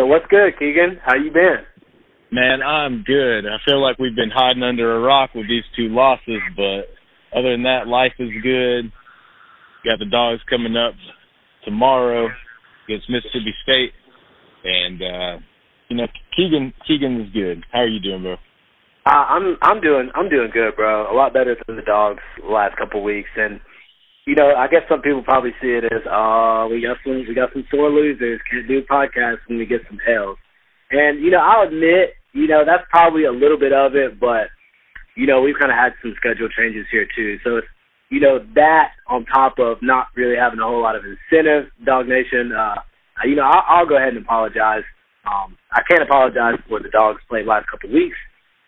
So what's good, Keegan? How you been? Man, I'm good. I feel like we've been hiding under a rock with these two losses, but other than that, life is good. Got the dogs coming up tomorrow against Mississippi State, and uh, you know Keegan Keegan is good. How are you doing, bro? Uh, I'm I'm doing I'm doing good, bro. A lot better than the dogs the last couple of weeks, and you know I guess some people probably see it as, oh, we got some we got some sore losers. Can't do podcasts when we get some L's. And you know I'll admit you know, that's probably a little bit of it, but you know, we've kind of had some schedule changes here too. So it's you know that on top of not really having a whole lot of incentive, Dog Nation. Uh, you know, I'll, I'll go ahead and apologize. Um, I can't apologize for the dogs played last couple of weeks,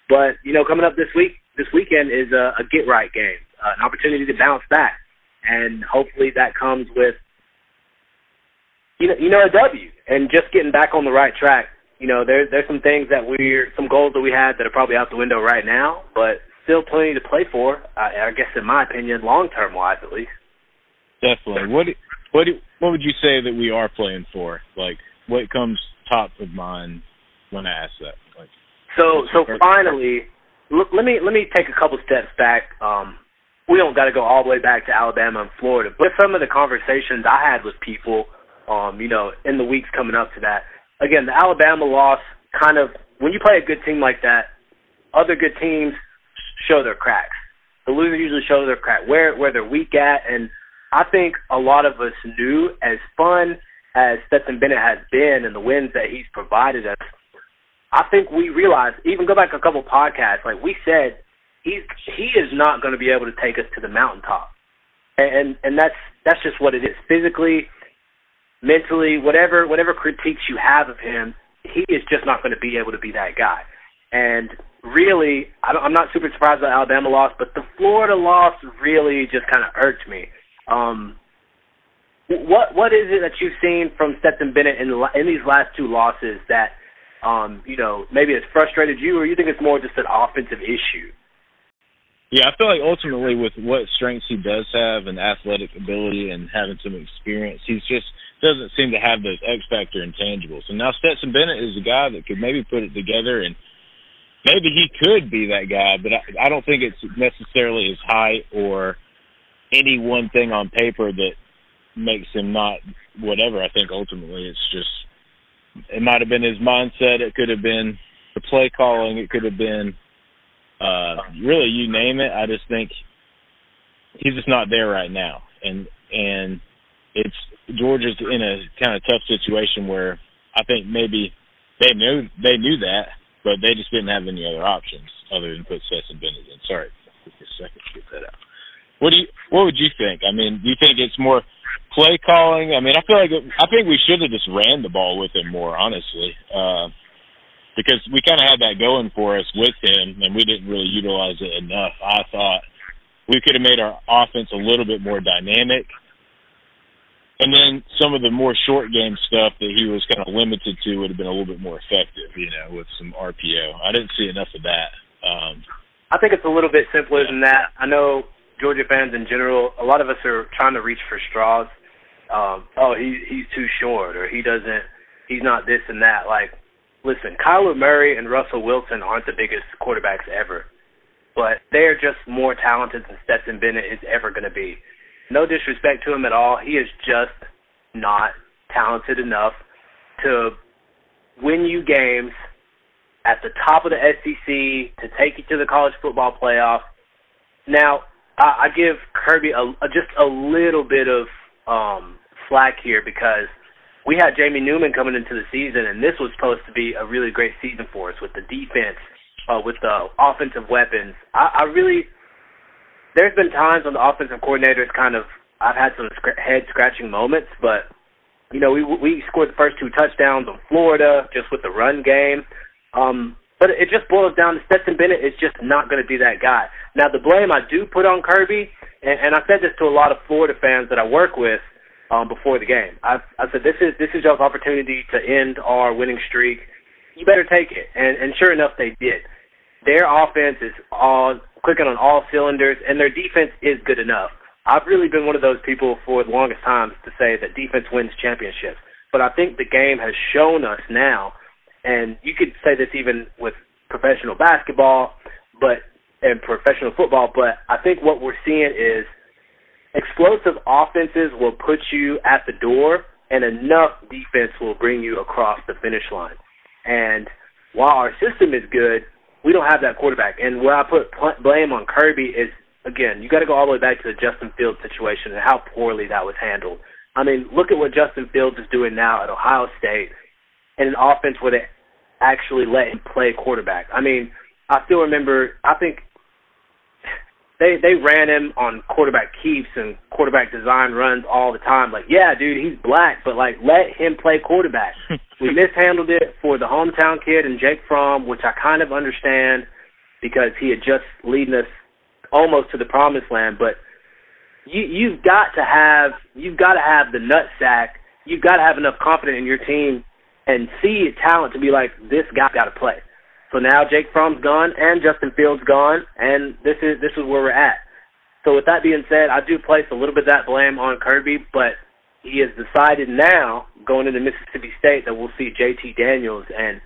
but you know, coming up this week, this weekend is a, a get right game, uh, an opportunity to bounce back, and hopefully that comes with you know, you know, a W and just getting back on the right track you know, there's there's some things that we're some goals that we had that are probably out the window right now, but still plenty to play for. I, I guess, in my opinion, long term wise, at least. Definitely. What what what would you say that we are playing for? Like, what comes top of mind when I ask that? Like, so so finally, look, let me let me take a couple steps back. Um, we don't got to go all the way back to Alabama and Florida, but some of the conversations I had with people, um, you know, in the weeks coming up to that, again, the Alabama loss kind of when you play a good team like that, other good teams show their cracks. The losers usually show their crack where where they're weak at, and I think a lot of us knew as fun as Stetson Bennett has been and the wins that he's provided us. I think we realized, even go back a couple podcasts, like we said, he's he is not going to be able to take us to the mountaintop, and and that's that's just what it is. Physically, mentally, whatever whatever critiques you have of him, he is just not going to be able to be that guy. And really, I'm not super surprised by Alabama loss, but the Florida loss really just kind of irked me. Um, what what is it that you've seen from Stetson Bennett in in these last two losses that um, you know maybe has frustrated you, or you think it's more just an offensive issue? Yeah, I feel like ultimately with what strengths he does have and athletic ability and having some experience, he's just doesn't seem to have those X factor intangibles. And now Stetson Bennett is a guy that could maybe put it together and maybe he could be that guy, but I, I don't think it's necessarily his height or any one thing on paper that makes him not whatever. I think ultimately it's just it might have been his mindset. It could have been the play calling. It could have been uh really you name it. I just think he's just not there right now. And and it's Georgia's in a kind of tough situation where I think maybe they knew they knew that, but they just didn't have any other options other than put Stetson Bennett in. Sorry, take a second to get that out. What do you What would you think? I mean, do you think it's more play calling? I mean, I feel like it, I think we should have just ran the ball with him more, honestly, uh, because we kind of had that going for us with him, and we didn't really utilize it enough. I thought we could have made our offense a little bit more dynamic and then some of the more short game stuff that he was kind of limited to would have been a little bit more effective, you know, with some RPO. I didn't see enough of that. Um, I think it's a little bit simpler yeah. than that. I know Georgia fans in general, a lot of us are trying to reach for straws. Um, oh, he he's too short, or he doesn't, he's not this and that. Like, listen, Kyler Murray and Russell Wilson aren't the biggest quarterbacks ever, but they are just more talented than Stetson Bennett is ever going to be no disrespect to him at all. He is just not talented enough to win you games at the top of the SEC to take you to the college football playoff. Now, I, I give Kirby a, a, just a little bit of um, slack here because we had Jamie Newman coming into the season, and this was supposed to be a really great season for us with the defense, uh, with the offensive weapons. I, I really there's been times when the offensive coordinator has kind of I've had some head scratching moments, but you know we we scored the first two touchdowns on Florida just with the run game. Um, but it just boils down to Stetson Bennett is just not going to be that guy. Now the blame I do put on Kirby, and, and I said this to a lot of Florida fans that I work with um, before the game. I, I said this is this is your opportunity to end our winning streak. You better take it, and and sure enough they did. Their offense is all clicking on all cylinders, and their defense is good enough. I've really been one of those people for the longest time to say that defense wins championships. but I think the game has shown us now, and you could say this even with professional basketball, but and professional football, but I think what we're seeing is explosive offenses will put you at the door and enough defense will bring you across the finish line. And while our system is good, we don't have that quarterback. And where I put blame on Kirby is again, you got to go all the way back to the Justin Fields situation and how poorly that was handled. I mean, look at what Justin Fields is doing now at Ohio State in an offense where they actually let him play quarterback. I mean, I still remember. I think they they ran him on quarterback keeps and quarterback design runs all the time. Like, yeah, dude, he's black, but like, let him play quarterback. we mishandled it for the hometown kid and Jake Fromm, which I kind of understand because he had just leading us almost to the promised land. But you you've got to have you've got to have the nut sack. You've got to have enough confidence in your team and see talent to be like this guy got to play. So now Jake Fromm's gone and Justin Fields gone, and this is this is where we're at. So with that being said, I do place a little bit of that blame on Kirby, but he has decided now going into Mississippi State that we'll see JT Daniels and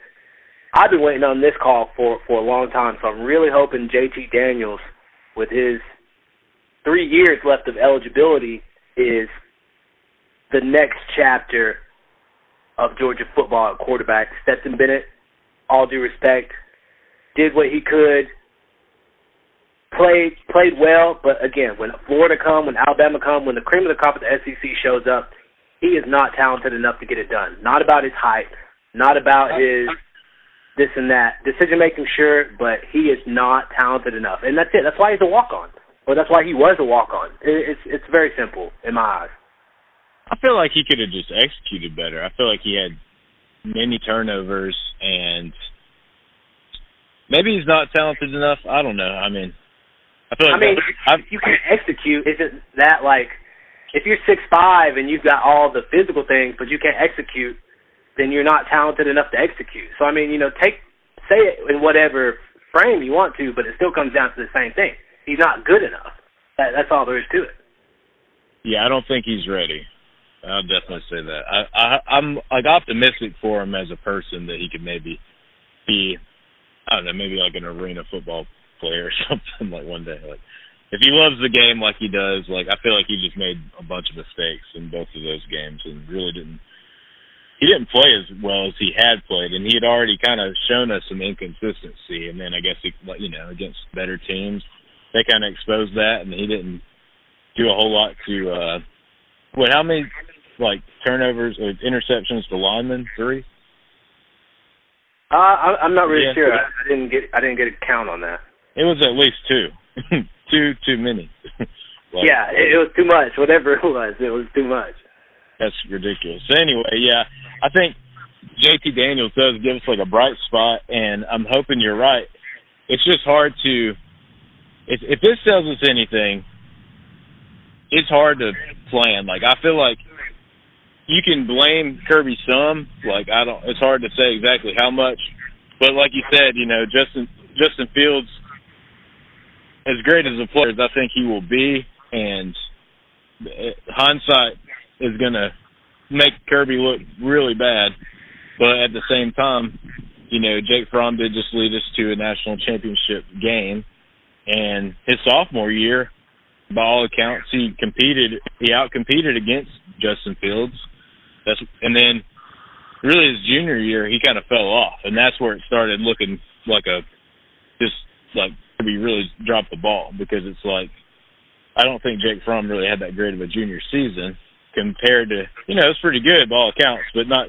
I've been waiting on this call for for a long time, so I'm really hoping JT Daniels with his three years left of eligibility is the next chapter of Georgia football quarterback. Stetson Bennett, all due respect, did what he could, played played well, but again, when Florida come, when Alabama come, when the cream of the crop of the SEC shows up, he is not talented enough to get it done. Not about his height, not about his this and that. Decision making, sure, but he is not talented enough, and that's it. That's why he's a walk on, or that's why he was a walk on. It's it's very simple in my eyes. I feel like he could have just executed better. I feel like he had many turnovers, and maybe he's not talented enough. I don't know. I mean, I feel like I mean, I, you can execute. Isn't that like if you're six five and you've got all the physical things, but you can't execute? then you're not talented enough to execute. So I mean, you know, take say it in whatever frame you want to, but it still comes down to the same thing. He's not good enough. That, that's all there is to it. Yeah, I don't think he's ready. I'll definitely say that. I, I I'm like optimistic for him as a person that he could maybe be I don't know, maybe like an arena football player or something like one day. Like if he loves the game like he does, like I feel like he just made a bunch of mistakes in both of those games and really didn't he didn't play as well as he had played, and he had already kind of shown us some inconsistency. And then I guess he, you know, against better teams, they kind of exposed that, and he didn't do a whole lot to. uh What? How many like turnovers or interceptions to linemen? Three. Uh, I, I'm not really yeah. sure. I, I didn't get. I didn't get a count on that. It was at least two. two too many. like, yeah, it, it was too much. Whatever it was, it was too much. That's ridiculous. So anyway, yeah, I think JT Daniels does give us like a bright spot, and I'm hoping you're right. It's just hard to if if this tells us anything, it's hard to plan. Like I feel like you can blame Kirby some. Like I don't. It's hard to say exactly how much, but like you said, you know, Justin Justin Fields, as great as a player as I think he will be, and eh, hindsight is going to make Kirby look really bad. But at the same time, you know, Jake Fromm did just lead us to a national championship game. And his sophomore year, by all accounts, he competed, he outcompeted against Justin Fields. That's, and then really his junior year, he kind of fell off. And that's where it started looking like a, just like Kirby really dropped the ball because it's like, I don't think Jake Fromm really had that great of a junior season compared to you know it's pretty good by all accounts, but not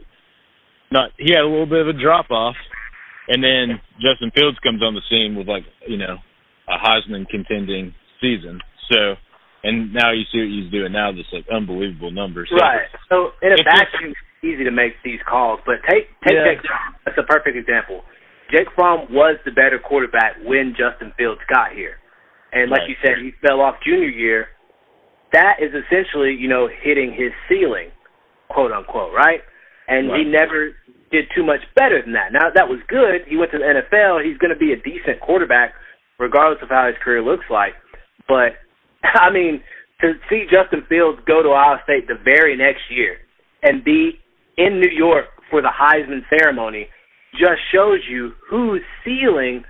not he had a little bit of a drop off, and then Justin Fields comes on the scene with like you know a Heisman contending season. So and now you see what he's doing now, just like unbelievable numbers. So, right. So in a vacuum, it's easy to make these calls, but take take yeah. Jake. That's a perfect example. Jake Fromm was the better quarterback when Justin Fields got here, and like right. you said, he fell off junior year that is essentially, you know, hitting his ceiling, quote unquote, right? And right. he never did too much better than that. Now that was good. He went to the NFL. He's going to be a decent quarterback, regardless of how his career looks like. But I mean, to see Justin Fields go to Ohio State the very next year and be in New York for the Heisman ceremony just shows you whose ceiling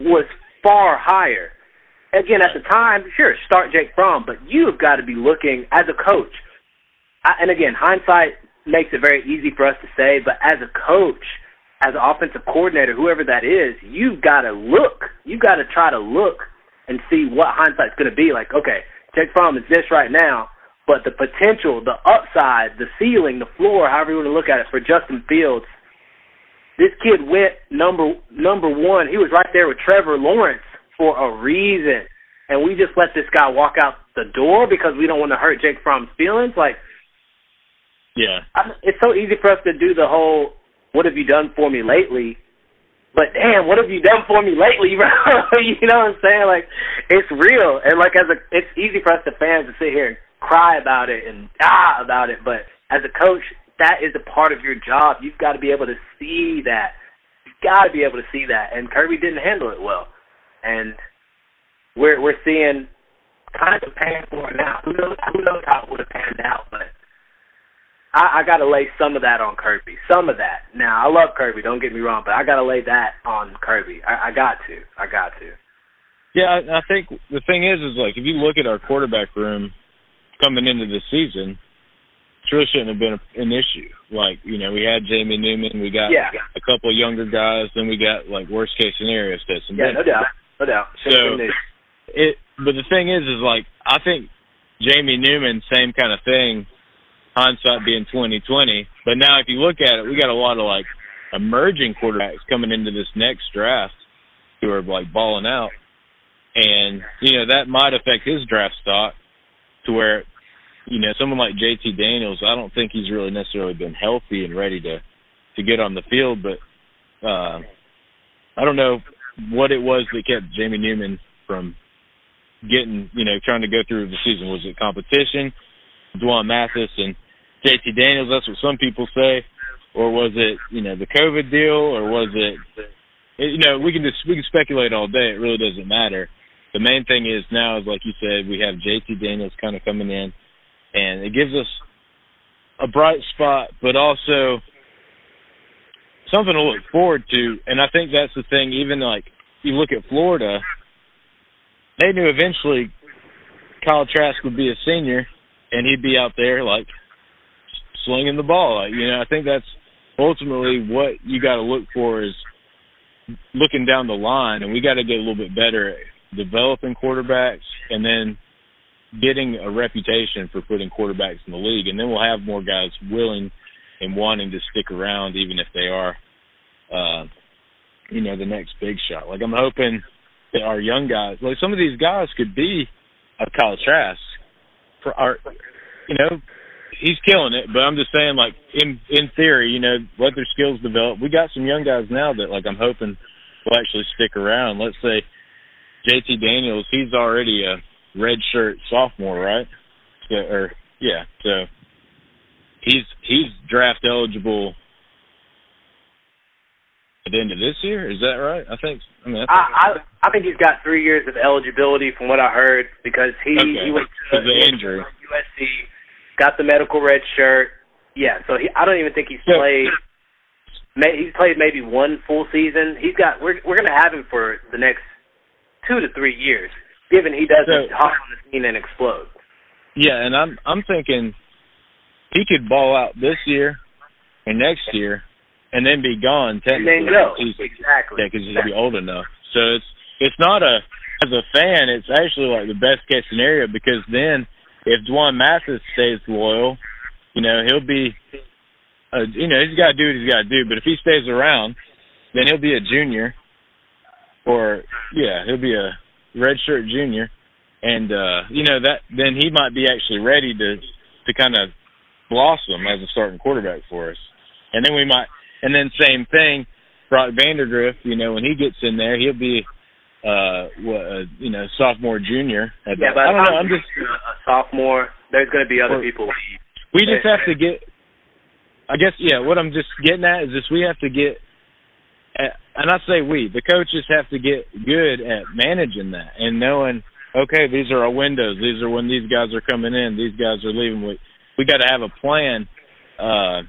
was far higher. Again, at the time, sure, start Jake Fromm, but you've got to be looking as a coach. I, and again, hindsight makes it very easy for us to say, but as a coach, as an offensive coordinator, whoever that is, you've got to look. You've got to try to look and see what hindsight's going to be. Like, okay, Jake Fromm is this right now, but the potential, the upside, the ceiling, the floor, however you want to look at it, for Justin Fields, this kid went number number one. He was right there with Trevor Lawrence for a reason. And we just let this guy walk out the door because we don't want to hurt Jake Fromm's feelings. Like, yeah, I, it's so easy for us to do the whole "What have you done for me lately?" But damn, what have you done for me lately, bro? you know what I'm saying? Like, it's real, and like as a, it's easy for us the fans to sit here and cry about it and ah about it. But as a coach, that is a part of your job. You've got to be able to see that. You've got to be able to see that. And Kirby didn't handle it well and we're we're seeing kind of paying for it now. Who knows who knows how it would have panned out, but I, I got to lay some of that on Kirby. Some of that. Now I love Kirby. Don't get me wrong, but I got to lay that on Kirby. I, I got to. I got to. Yeah, I, I think the thing is, is like if you look at our quarterback room coming into the season, it really shouldn't have been a, an issue. Like you know, we had Jamie Newman, we got yeah. a couple of younger guys, then we got like worst case scenario Stetson. Yeah, no doubt. No doubt. So it, but the thing is, is like I think Jamie Newman, same kind of thing. Hindsight being twenty twenty, but now if you look at it, we got a lot of like emerging quarterbacks coming into this next draft who are like balling out, and you know that might affect his draft stock to where you know someone like JT Daniels, I don't think he's really necessarily been healthy and ready to to get on the field, but uh I don't know what it was that kept Jamie Newman from getting, you know, trying to go through the season. Was it competition, D'Wan Mathis and JT Daniels? That's what some people say, or was it, you know, the COVID deal, or was it, you know, we can just we can speculate all day. It really doesn't matter. The main thing is now is like you said, we have JT Daniels kind of coming in, and it gives us a bright spot, but also something to look forward to. And I think that's the thing. Even like you look at Florida, they knew eventually Kyle Trask would be a senior, and he'd be out there like slinging the ball. You know, I think that's ultimately what you got to look for is looking down the line, and we got to get a little bit better at developing quarterbacks, and then getting a reputation for putting quarterbacks in the league, and then we'll have more guys willing and wanting to stick around, even if they are, uh, you know, the next big shot. Like I'm hoping that our young guys, like some of these guys, could be a college Trask. For our, you know, he's killing it. But I'm just saying, like in in theory, you know, let their skills develop. We got some young guys now that, like, I'm hoping will actually stick around. Let's say JT Daniels, he's already a red shirt sophomore, right? So, or yeah, so he's he's draft eligible at the end of this year. Is that right? I think. I mean, I think, I, I I think he's got three years of eligibility from what I heard because he okay. he went to the injury USC, got the medical red shirt. Yeah, so he I don't even think he's yeah. played. May, he's played maybe one full season. He's got we're we're gonna have him for the next two to three years, given he doesn't so, hop on the scene and explode. Yeah, and I'm I'm thinking he could ball out this year and next year, and then be gone. Technically, and then go he's, exactly. Yeah, because he'll be old enough. So it's it's not a as a fan, it's actually like the best case scenario because then if D'Wan Mathis stays loyal, you know he'll be, uh, you know he's got to do what he's got to do. But if he stays around, then he'll be a junior, or yeah, he'll be a redshirt junior, and uh, you know that then he might be actually ready to to kind of blossom as a starting quarterback for us. And then we might, and then same thing, Brock Vandagriff. You know, when he gets in there, he'll be, uh, uh, you know, sophomore, junior. Yeah, but I don't know. I'm just a sophomore. There's going to be other people. We just have to get. I guess yeah. What I'm just getting at is this: we have to get, at, and I say we, the coaches have to get good at managing that and knowing. Okay, these are our windows. These are when these guys are coming in. These guys are leaving. We we got to have a plan uh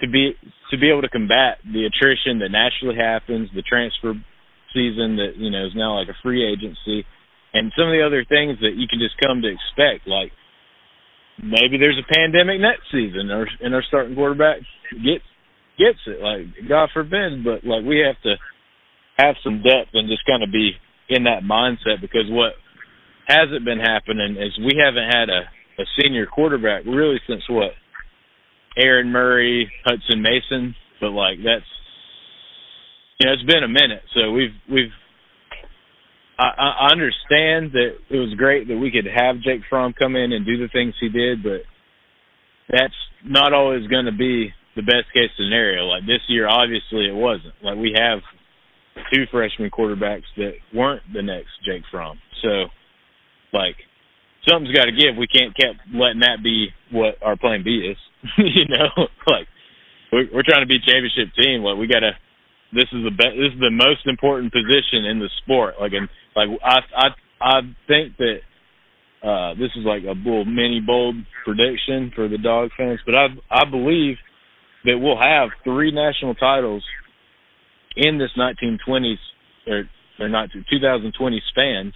to be to be able to combat the attrition that naturally happens, the transfer season that you know is now like a free agency, and some of the other things that you can just come to expect, like maybe there's a pandemic next season, or and our starting quarterback gets gets it. Like God forbid, but like we have to have some depth and just kind of be in that mindset because what hasn't been happening is we haven't had a a senior quarterback really since what Aaron Murray, Hutson Mason, but like that's you know it's been a minute, so we've we've I, I understand that it was great that we could have Jake Fromm come in and do the things he did, but that's not always going to be the best case scenario. Like this year, obviously it wasn't. Like we have two freshman quarterbacks that weren't the next Jake Fromm. So, like, something's got to give. We can't keep letting that be what our plan B is. you know, like we're, we're trying to be championship team. Like we got to. This is the best. This is the most important position in the sport. Like, and like I, I, I think that uh this is like a little mini bold prediction for the dog fans, but I, I believe that we'll have three national titles in this 1920s or or not 2020 span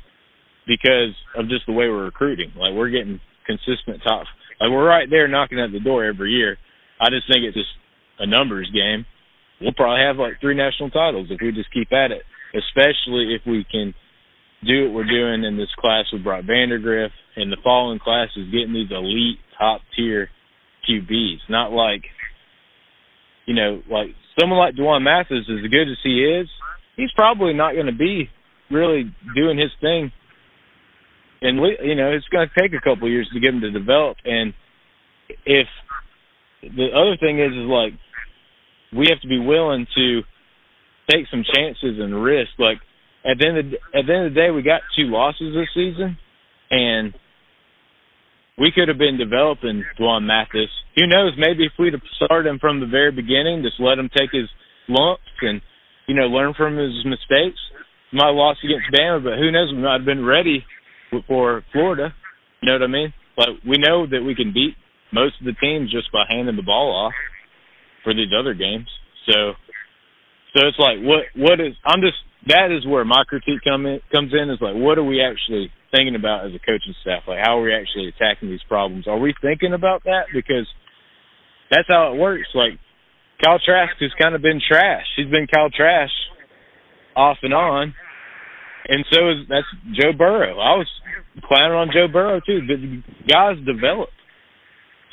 because of just the way we're recruiting. Like we're getting consistent top. Like we're right there knocking at the door every year. I just think it's just a numbers game. We'll probably have like three national titles if we just keep at it, especially if we can do what we're doing in this class with Brock Vandagriff and the following class is getting these elite top tier QBs. Not like you know, like someone like D'Wan Mathis, as good as he is, he's probably not going to be really doing his thing. And you know, it's going to take a couple of years to get him to develop. And if the other thing is, is like we have to be willing to take some chances and risk. Like at the end of the, at the end of the day, we got two losses this season, and we could have been developing D'Wan Mathis. Who knows? Maybe if we'd have started him from the very beginning, just let him take his lumps and you know learn from his mistakes. My loss against Bama, but who knows? We might have been ready for Florida. You know what I mean? Like we know that we can beat most of the teams just by handing the ball off for these other games. So, so it's like what what is? I'm just that is where my critique come in, comes in. Is like what are we actually thinking about as a coaching staff? Like, how are we actually attacking these problems? Are we thinking about that? Because that's how it works. Like, Kyle Trask has kind of been trash. He's been Kyle Trash off and on. And so is that's Joe Burrow. I was planning on Joe Burrow too. But guys develop.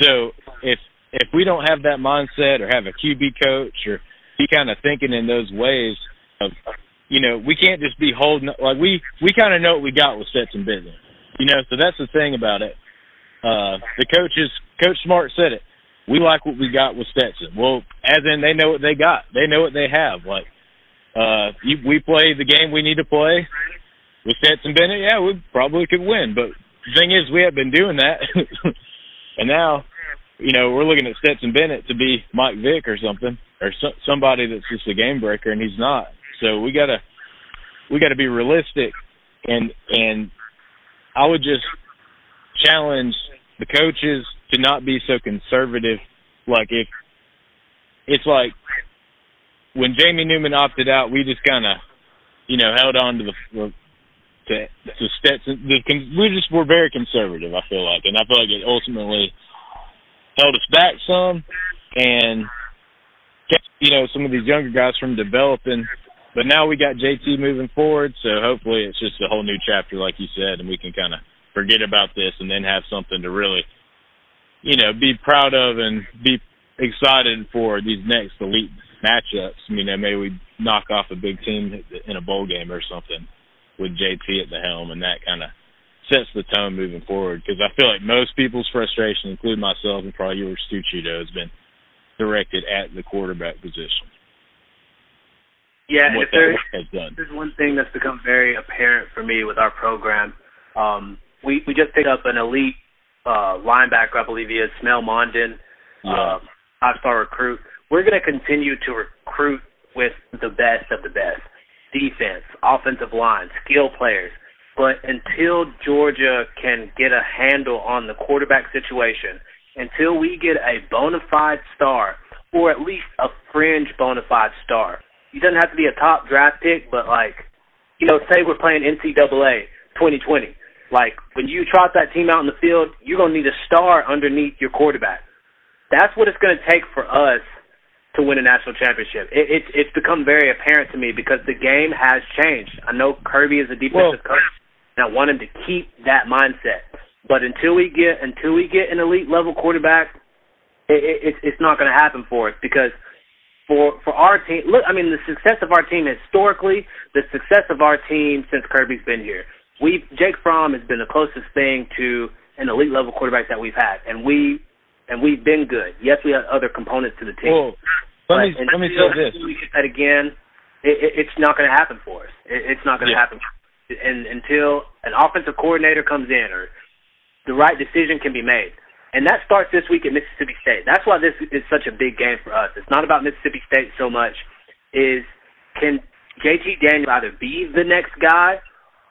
So if if we don't have that mindset or have a QB coach or be kind of thinking in those ways of you know, we can't just be holding like we we kind of know what we got with Stetson Bennett. You know, so that's the thing about it. Uh the coaches Coach Smart said it. We like what we got with Stetson. Well, as in they know what they got. They know what they have. Like uh you, we play the game we need to play with Stetson Bennett. Yeah, we probably could win, but the thing is we have been doing that. and now, you know, we're looking at Stetson Bennett to be Mike Vick or something or so, somebody that's just a game breaker and he's not. So we gotta we gotta be realistic and and I would just challenge the coaches to not be so conservative. Like if it's like when Jamie Newman opted out, we just kind of you know held on to the to to Stetson. The, we just were very conservative. I feel like, and I feel like it ultimately held us back some, and kept you know some of these younger guys from developing but now we got JT moving forward, so hopefully it's just a whole new chapter, like you said, and we can kind of forget about this and then have something to really, you know, be proud of and be excited for these next elite matchups. You know, maybe we knock off a big team in a bowl game or something with JT at the helm, and that kind of sets the tone moving forward. Because I feel like most people's frustration, including myself and probably yours too, Cheeto, has been directed at the quarterback position. Yeah, if there's, there's one thing that's become very apparent for me with our program. Um, we we just picked up an elite uh, linebacker, I believe he is Smael Mondon, yeah. uh, five star recruit. We're going to continue to recruit with the best of the best defense, offensive line, skill players. But until Georgia can get a handle on the quarterback situation, until we get a bona fide star or at least a fringe bona fide star. He doesn't have to be a top draft pick, but like, you know, say we're playing NCAA 2020. Like when you trot that team out in the field, you're gonna need a star underneath your quarterback. That's what it's gonna take for us to win a national championship. It, it's it's become very apparent to me because the game has changed. I know Kirby is a defensive well, coach, and I want him to keep that mindset. But until we get until we get an elite level quarterback, it, it, it's not going to happen for us because for for our team. Look, I mean, the success of our team historically, the success of our team since Kirby's been here. We Jake Fromm has been the closest thing to an elite level quarterback that we've had, and we and we've been good. Yes, we have other components to the team. Well, let me let me say this: we get that again, it, it, it's not going to happen for us. It, it's not going to yeah. happen, and until an offensive coordinator comes in or the right decision can be made. And that starts this week at Mississippi State. That's why this is such a big game for us. It's not about Mississippi State so much. Is can JT Daniel either be the next guy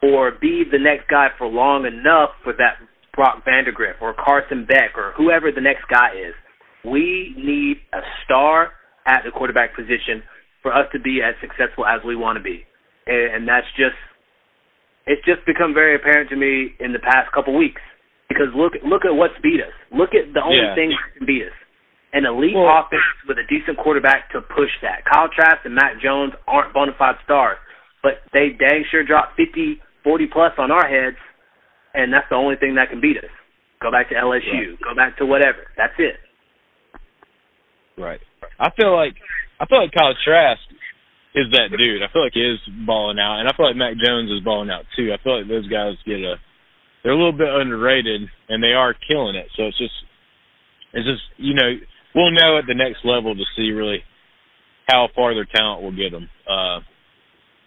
or be the next guy for long enough for that Brock Vandagriff or Carson Beck or whoever the next guy is. We need a star at the quarterback position for us to be as successful as we want to be. And that's just it's just become very apparent to me in the past couple weeks. Because look look at what's beat us. Look at the only yeah. thing that can beat us. An elite well, offense with a decent quarterback to push that. Kyle Trask and Mac Jones aren't bona fide stars, but they dang sure dropped 50, 40 plus on our heads, and that's the only thing that can beat us. Go back to LSU. Right. Go back to whatever. That's it. Right. I feel like I feel like Kyle Trask is that dude. I feel like he is balling out, and I feel like Mac Jones is balling out too. I feel like those guys get a they're a little bit underrated and they are killing it. So it's just it's just you know we'll know at the next level to see really how far their talent will get them. Uh,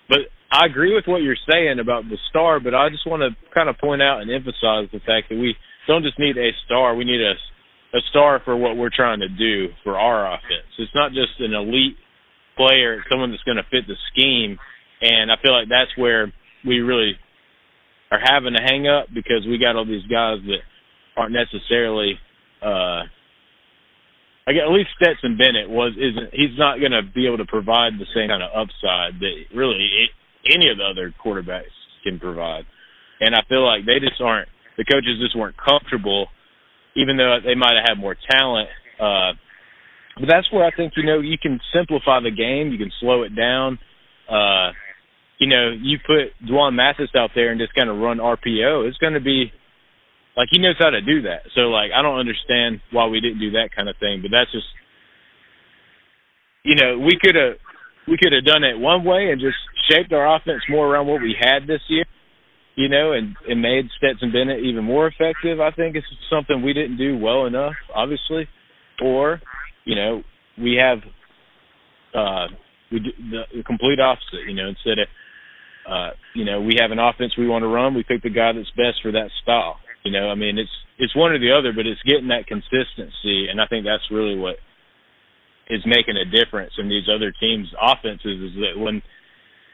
but I agree with what you're saying about the star, but I just want to kind of point out and emphasize the fact that we don't just need a star; we need a a star for what we're trying to do for our offense. It's not just an elite player, someone that's going to fit the scheme. And I feel like that's where we really are having a hang up because we got all these guys that aren't necessarily uh I get at least Stetson Bennett was isn't he's not going to be able to provide the same kind of upside that really any of the other quarterbacks can provide. And I feel like they just aren't the coaches just weren't comfortable even though they might have had more talent uh but that's where I think you know you can simplify the game, you can slow it down. Uh you know, you put D'Wan Mathis out there and just kind of run RPO, it's going to be like he knows how to do that. So like I don't understand why we didn't do that kind of thing, but that's just you know, we could have we could have done it one way and just shaped our offense more around what we had this year, you know, and and made Stetson Bennett even more effective. I think it's something we didn't do well enough, obviously, or you know, we have uh we do the, the complete opposite, you know, instead of uh, you know, we have an offense we want to run. We pick the guy that's best for that style. You know, I mean, it's it's one or the other, but it's getting that consistency, and I think that's really what is making a difference in these other teams' offenses. Is that when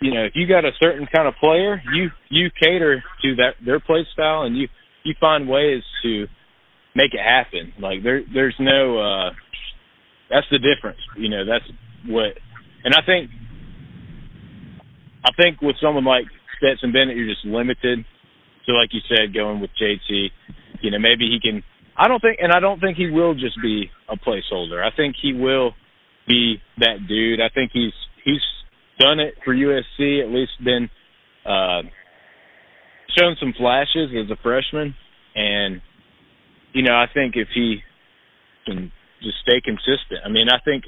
you know if you got a certain kind of player, you you cater to that their play style, and you you find ways to make it happen. Like there there's no uh that's the difference. You know, that's what and I think I think with someone like Stetson Bennett, you're just limited. So, like you said, going with JT, you know, maybe he can. I don't think, and I don't think he will just be a placeholder. I think he will be that dude. I think he's he's done it for USC. At least been uh, shown some flashes as a freshman, and you know, I think if he can just stay consistent. I mean, I think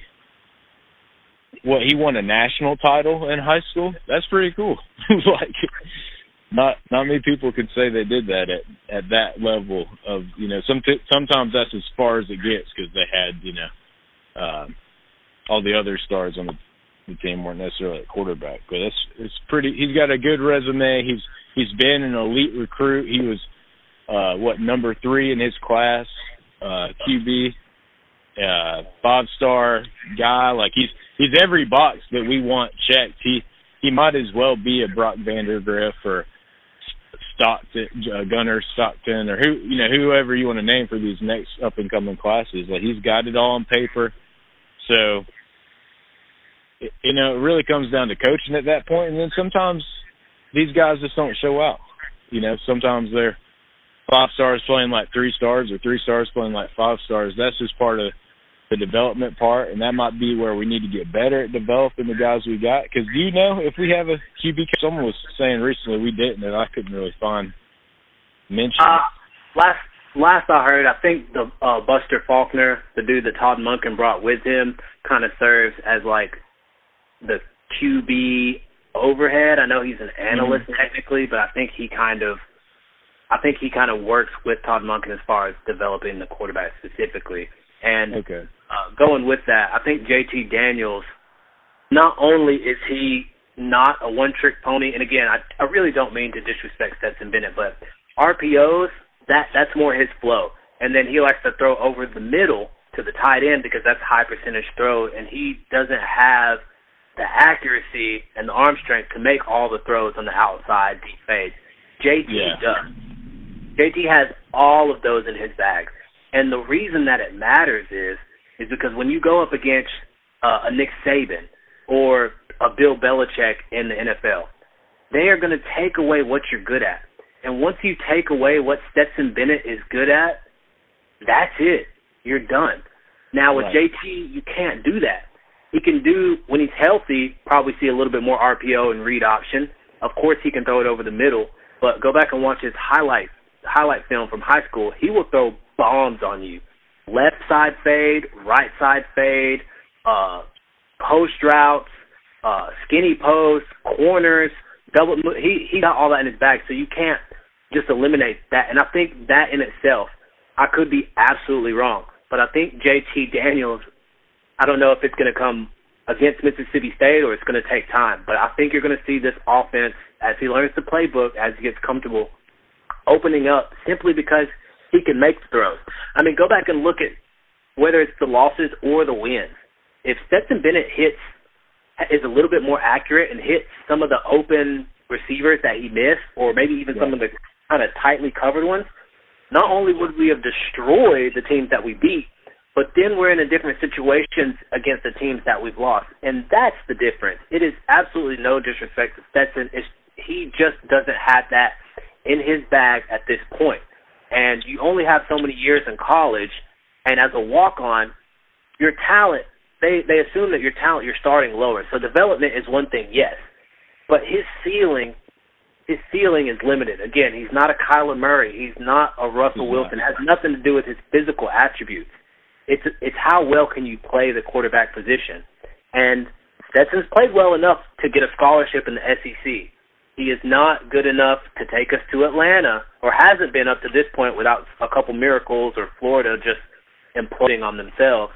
what he won a national title in high school. That's pretty cool. like not not many people could say they did that at at that level of you know some sometimes that's as far as it gets because they had you know um, all the other stars on the, the team weren't necessarily at quarterback, but it's it's pretty. He's got a good resume. He's he's been an elite recruit. He was uh what number three in his class, uh QB, uh five star guy. Like he's he's every box that we want checked. He he might as well be a Brock Vandagriff or Stockton, uh, Gunner Stockton, or who you know whoever you want to name for these next up and coming classes. Like he's got it all on paper. So, you know, it really comes down to coaching at that point, and then sometimes these guys just don't show out. You know, sometimes they're five stars playing like three stars, or three stars playing like five stars. That's just part of the development part, and that might be where we need to get better at developing the guys we got. Because do you know if we have a QB? Someone was saying recently we didn't, and I couldn't really find mention. Uh, last last I heard, I think the uh, Buster Faulkner, the dude that Todd Monken brought with him, kind of serves as like the QB overhead. I know he's an analyst mm-hmm. technically, but I think he kind of I think he kind of works with Todd Monken as far as developing the quarterback specifically. And okay. uh, going with that, I think JT Daniels, not only is he not a one-trick pony, and again, I, I really don't mean to disrespect Stetson Bennett, but RPOs, that that's more his flow. And then he likes to throw over the middle to the tight end because that's high percentage throw, and he doesn't have the accuracy and the arm strength to make all the throws on the outside deep fade. JT yeah. does. JT has all of those in his bag. And the reason that it matters is is because when you go up against uh, a Nick Saban or a Bill Belichick in the NFL, they are going to take away what you're good at. And once you take away what Stetson Bennett is good at, that's it. You're done. Now with right. JT, you can't do that. He can do when he's healthy, probably see a little bit more RPO and read option. Of course, he can throw it over the middle, but go back and watch his highlight highlight film from high school. He will throw bombs on you. Left side fade, right side fade, uh, post routes, uh, skinny posts, corners, double. He he got all that in his bag, so you can't just eliminate that. And I think that in itself, I could be absolutely wrong, but I think JT Daniels. I don't know if it's going to come against Mississippi State or it's going to take time, but I think you're going to see this offense as he learns the playbook, as he gets comfortable, opening up simply because he can make throws. I mean, go back and look at whether it's the losses or the wins. If Stetson Bennett hits is a little bit more accurate and hits some of the open receivers that he missed, or maybe even some of the kind of tightly covered ones, not only would we have destroyed the teams that we beat, but then we're in a different situations against the teams that we've lost, and that's the difference. It is absolutely no disrespect to Stetson. It's, he just doesn't have that in his bag at this point and you only have so many years in college, and as a walk-on, your talent they they assume that your talent you're starting lower. So development is one thing, yes, but his ceiling his ceiling is limited. Again, he's not a Kyler Murray. He's not a Russell Wilson. It has nothing to do with his physical attributes. It's it's how well can you play the quarterback position. And Stetson's played well enough to get a scholarship in the SEC. He is not good enough to take us to Atlanta, or hasn't been up to this point without a couple miracles or Florida just imploding on themselves,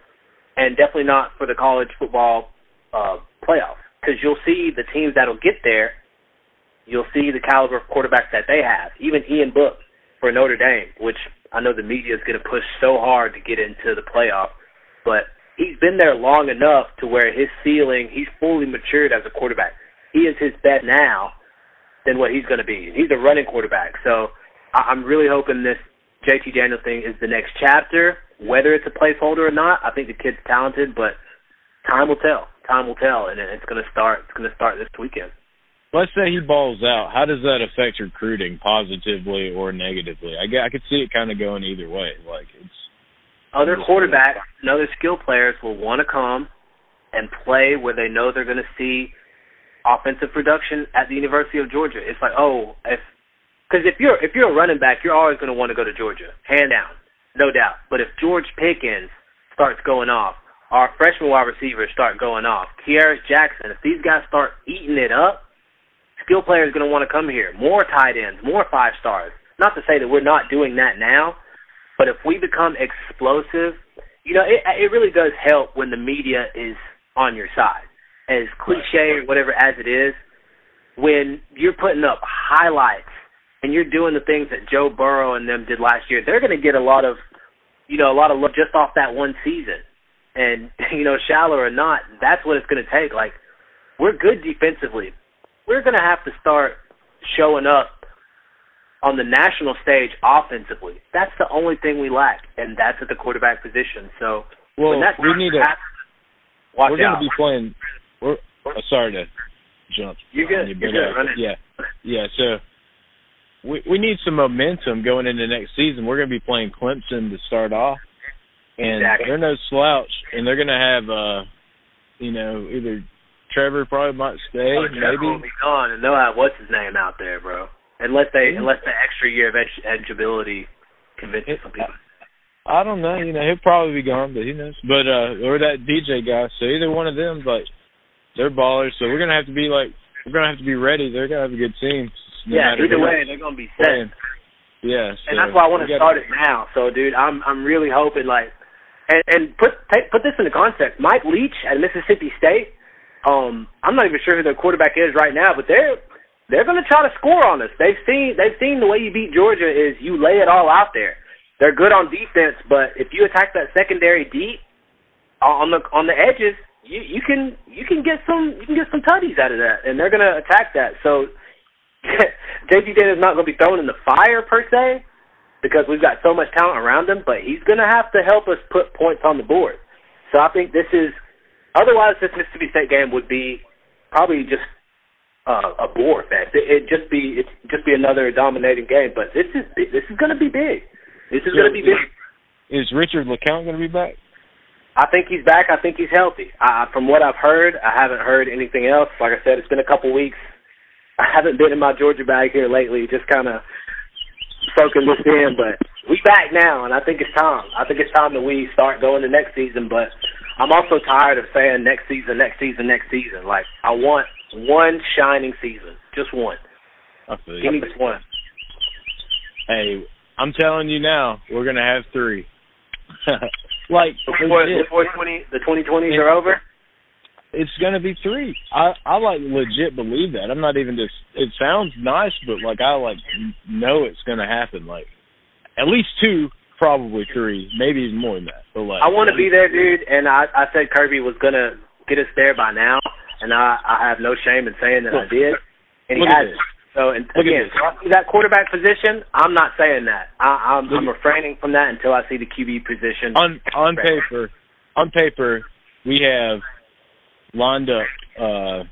and definitely not for the college football uh, playoffs. Because you'll see the teams that'll get there, you'll see the caliber of quarterbacks that they have. Even Ian Book for Notre Dame, which I know the media is going to push so hard to get into the playoff, but he's been there long enough to where his ceiling, he's fully matured as a quarterback. He is his best now than what he's going to be. He's a running quarterback, so I'm really hoping this JT Daniels thing is the next chapter. Whether it's a placeholder or not, I think the kid's talented, but time will tell. Time will tell, and it's going to start. It's going to start this weekend. Let's say he balls out. How does that affect recruiting, positively or negatively? I, I could see it kind of going either way. Like it's other quarterbacks and other skill players will want to come and play where they know they're going to see offensive production at the University of Georgia. It's like, oh, if because if you're if you're a running back, you're always going to want to go to Georgia, hand down, no doubt. But if George Pickens starts going off, our freshman wide receivers start going off, Kearis Jackson, if these guys start eating it up, skill players going to want to come here. More tight ends, more five stars. Not to say that we're not doing that now, but if we become explosive, you know, it it really does help when the media is on your side as cliche or whatever as it is, when you're putting up highlights and you're doing the things that Joe Burrow and them did last year, they're going to get a lot of, you know, a lot of love just off that one season. And you know, shallow or not, that's what it's going to take. Like, we're good defensively. We're going to have to start showing up on the national stage offensively. That's the only thing we lack, and that's at the quarterback position. So well, we need happens, Watch we're gonna be playing. We're uh, sorry to jump. You good? You, but, uh. Yeah, yeah. So we we need some momentum going into next season. We're gonna be playing Clemson to start off, and Exactly. they're no slouch, and they're gonna have uh, you know, either Trevor probably might stay, Oh, Trevor will maybe. be gone, and they'll have what's his name out there, bro. Unless they, Yeah. unless the extra year of eligibility convinces some people. I don't know. You know, he'll probably be gone, but who knows? But uh, or that DJ guy. So either one of them, like, they're ballers. So we're gonna have to be like, we're gonna have to be ready. They're gonna have a good team. No yeah, either way, they're gonna be set. Yeah. So and that's why I want to start it now. So, dude, I'm I'm really hoping like, and and put take, put this into context. Mike Leach at Mississippi State. Um, I'm not even sure who their quarterback is right now, but they're they're going to try to score on us. They've seen they've seen the way you beat Georgia is you lay it all out there. They're good on defense, but if you attack that secondary deep uh, on the on the edges, you you can get some you can get some tutties out of that, and they're going to attack that. So JT Daniels not going to be thrown in the fire per se because we've got so much talent around him, but he's going to have to help us put points on the board. So I think this is otherwise this Mississippi State game would be probably just uh, a bore fest. It, it'd just be it just be another dominating game. But this is this is going to be big. This is So going to be big. Is Richard LeCounte gonna be back? I think he's back. I think he's healthy. I, from what I've heard, I haven't heard anything else. Like I said, it's been a couple weeks. I haven't been in my Georgia bag here lately, just kind of soaking this in. But we back now, and I think it's time. I think it's time that we start going to next season. But I'm also tired of saying next season, next season, next season. Like I want one shining season, just one. I feel Give me just one. Hey, I'm telling you now, we're gonna have three. like Before, before twenty, the 2020s are over. it's gonna be three. I I like legit believe that. I'm not even just. It sounds nice, but like I like know it's gonna happen. Like at least two, probably three, maybe even more than that. But like I want to be there, dude. And I, I said Kirby was gonna get us there by now, and I, I have no shame in saying that I did, and he Look at has. this. So, and Look again, that quarterback position, I'm not saying that. I, I'm, I'm refraining from that until I see the QB position. on on paper, on paper, we have lined up uh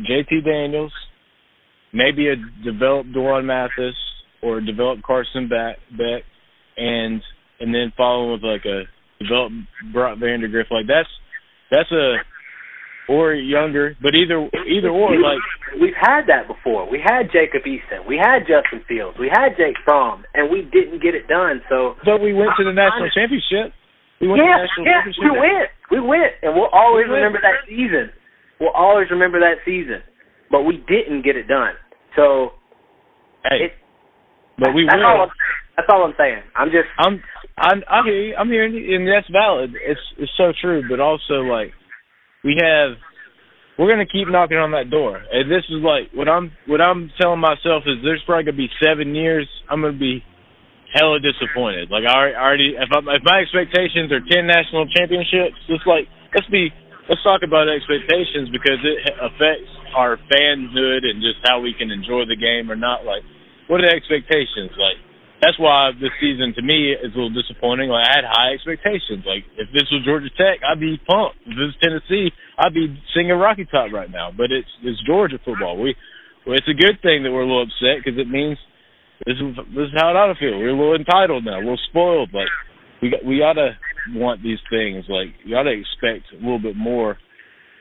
JT Daniels, maybe a developed D'Wan Mathis or a developed Carson Beck, Beck and and then following with like a developed Brock Vandagriff. Like that's that's a or younger, but either either or like We've had that before. We had Jacob Eason. We had Justin Fields. We had Jake Fromm, and we didn't get it done. So but we went to the national championship. We went to the national yeah, championship. we went, we went, and we'll always We remember that season. We'll always remember that season, but we didn't get it done. So Hey, it, but we that's will. all. That's all I'm saying. I'm just I'm I'm I'm here I'm hearing you, and that's valid. It's it's so true, but also like we have we're gonna keep knocking on that door. And this is like what I'm what I'm telling myself is there's probably gonna be seven years I'm gonna be hella disappointed. Like I already if I, if my expectations are ten national championships, it's like let's be let's talk about expectations because it affects our fanhood and just how we can enjoy the game or not. Like what are the expectations like? That's why this season to me is a little disappointing. Like I had high expectations. Like if this was Georgia Tech, I'd be pumped. If this was Tennessee, I'd be singing Rocky Top right now. But it's it's Georgia football. We well, it's a good thing that we're a little upset because it means this is this is how it ought to feel. We're a little entitled now. We're spoiled. Like we got we ought to want these things. Like you ought to expect a little bit more.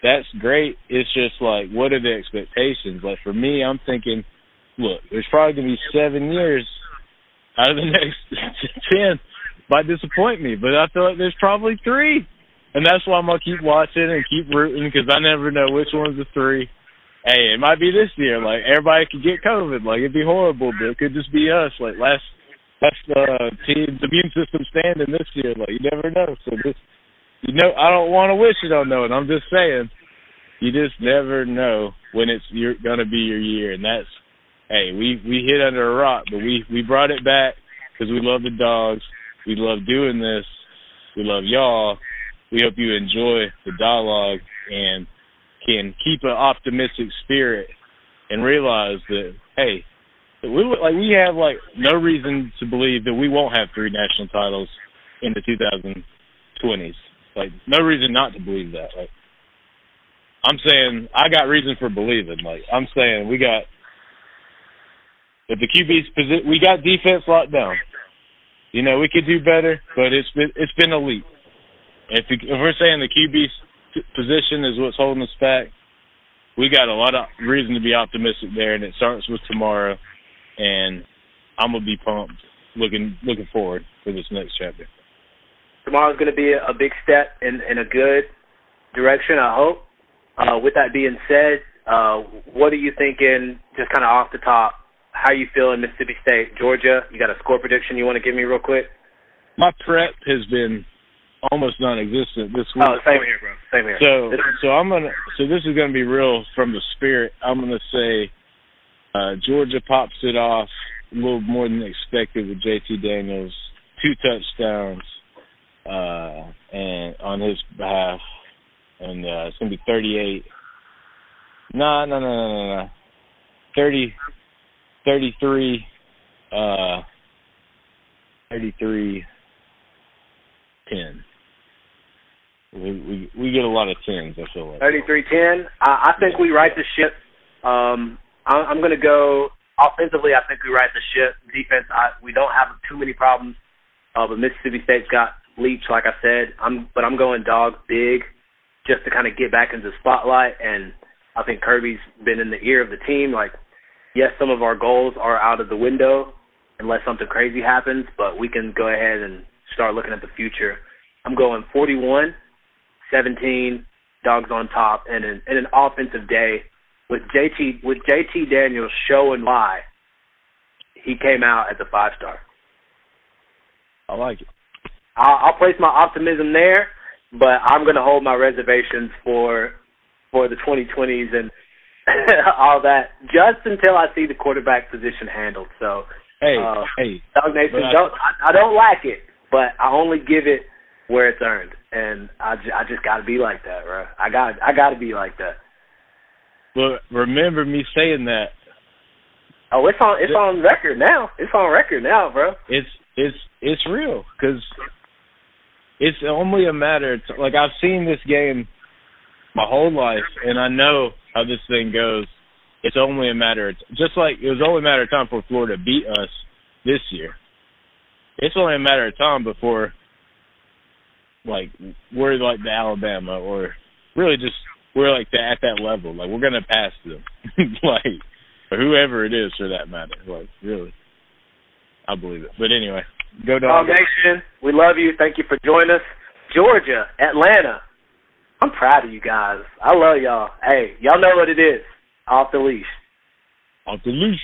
That's great. It's just like what are the expectations? Like for me, I'm thinking, look, there's probably gonna be seven years out of the next ten might disappoint me, but I feel like there's probably three, and that's why I'm gonna keep watching and keep rooting because I never know which one's the three. Hey, it might be this year. Like everybody could get COVID. Like it'd be horrible, but it could just be us. Like last last uh, team's immune system standing this year. Like you never know. So this, you know, I don't want to wish you don't know it. I'm just saying, you just never know when it's you're gonna be your year, and that's hey, we we hit under a rock, but we we brought it back because we love the dogs. We love doing this. We love y'all. We hope you enjoy the dialogue and can keep an optimistic spirit and realize that hey, we like we have like no reason to believe that we won't have three national titles in the 2020s. Like no reason not to believe that. Like I'm saying I got reason for believing. Like I'm saying we got if the QB's position, we got defense locked down. You know we could do better, but it's been it's been elite. If, if we're saying the QB's position is what's holding us back, we got a lot of reason to be optimistic there, and it starts with tomorrow. And I'm gonna be pumped, looking looking forward for this next chapter. Tomorrow's to be a big step in in a good direction. I hope. Uh, with that being said, uh, what are you thinking? Just kind of off the top, how you feel in Mississippi State, Georgia? You got a score prediction you want to give me real quick? My prep has been almost non-existent this week. Oh, same here, bro. Same here. So, so I'm gonna. So this is gonna be real from the spirit. I'm gonna say uh, Georgia pops it off a little more than expected with JT Daniels, two touchdowns, uh, and on his behalf, and uh, it's gonna be 38. No, no, no, no, no, no. 30, 33, uh, 33, 10. We we we get a lot of tens. I feel like thirty three ten. I, I think we right the ship. Um, I, I'm going to go offensively. I think we right the ship. Defense, I, we don't have too many problems. Uh, but Mississippi State's got Leach, like I said. I'm but I'm going dog big, just to kind of get back into the spotlight. And I think Kirby's been in the ear of the team. Like, yes, some of our goals are out of the window unless something crazy happens, but we can go ahead and start looking at the future. I'm going 41 17 dogs on top, and an, and an offensive day with JT with JT Daniels showing why he came out as a five star. I like it. I'll, I'll place my optimism there, but I'm going to hold my reservations for for the 2020s and all that just until I see the quarterback position handled. So, hey, uh, hey, Dog Nation, don't I, I don't like it, but I only give it where it's earned, and I, I just got to be like that, bro. I got I got to be like that. Well, remember me saying that. Oh, it's on it's on record now. It's on record now, bro. It's it's it's real because it's only a matter. Of t- like I've seen this game my whole life, and I know how this thing goes. It's only a matter of just like it was only a matter of time for Florida beat us this year. It's only a matter of time before like we're like the Alabama or really just we're like the, at that level. Like we're gonna pass them, like or whoever it is for that matter. Like really, I believe it. But anyway, go Dog Nation, we love you. Thank you for joining us. Georgia, Atlanta. I'm proud of you guys. I love y'all. Hey, y'all know what it is. Off the leash. Off the leash.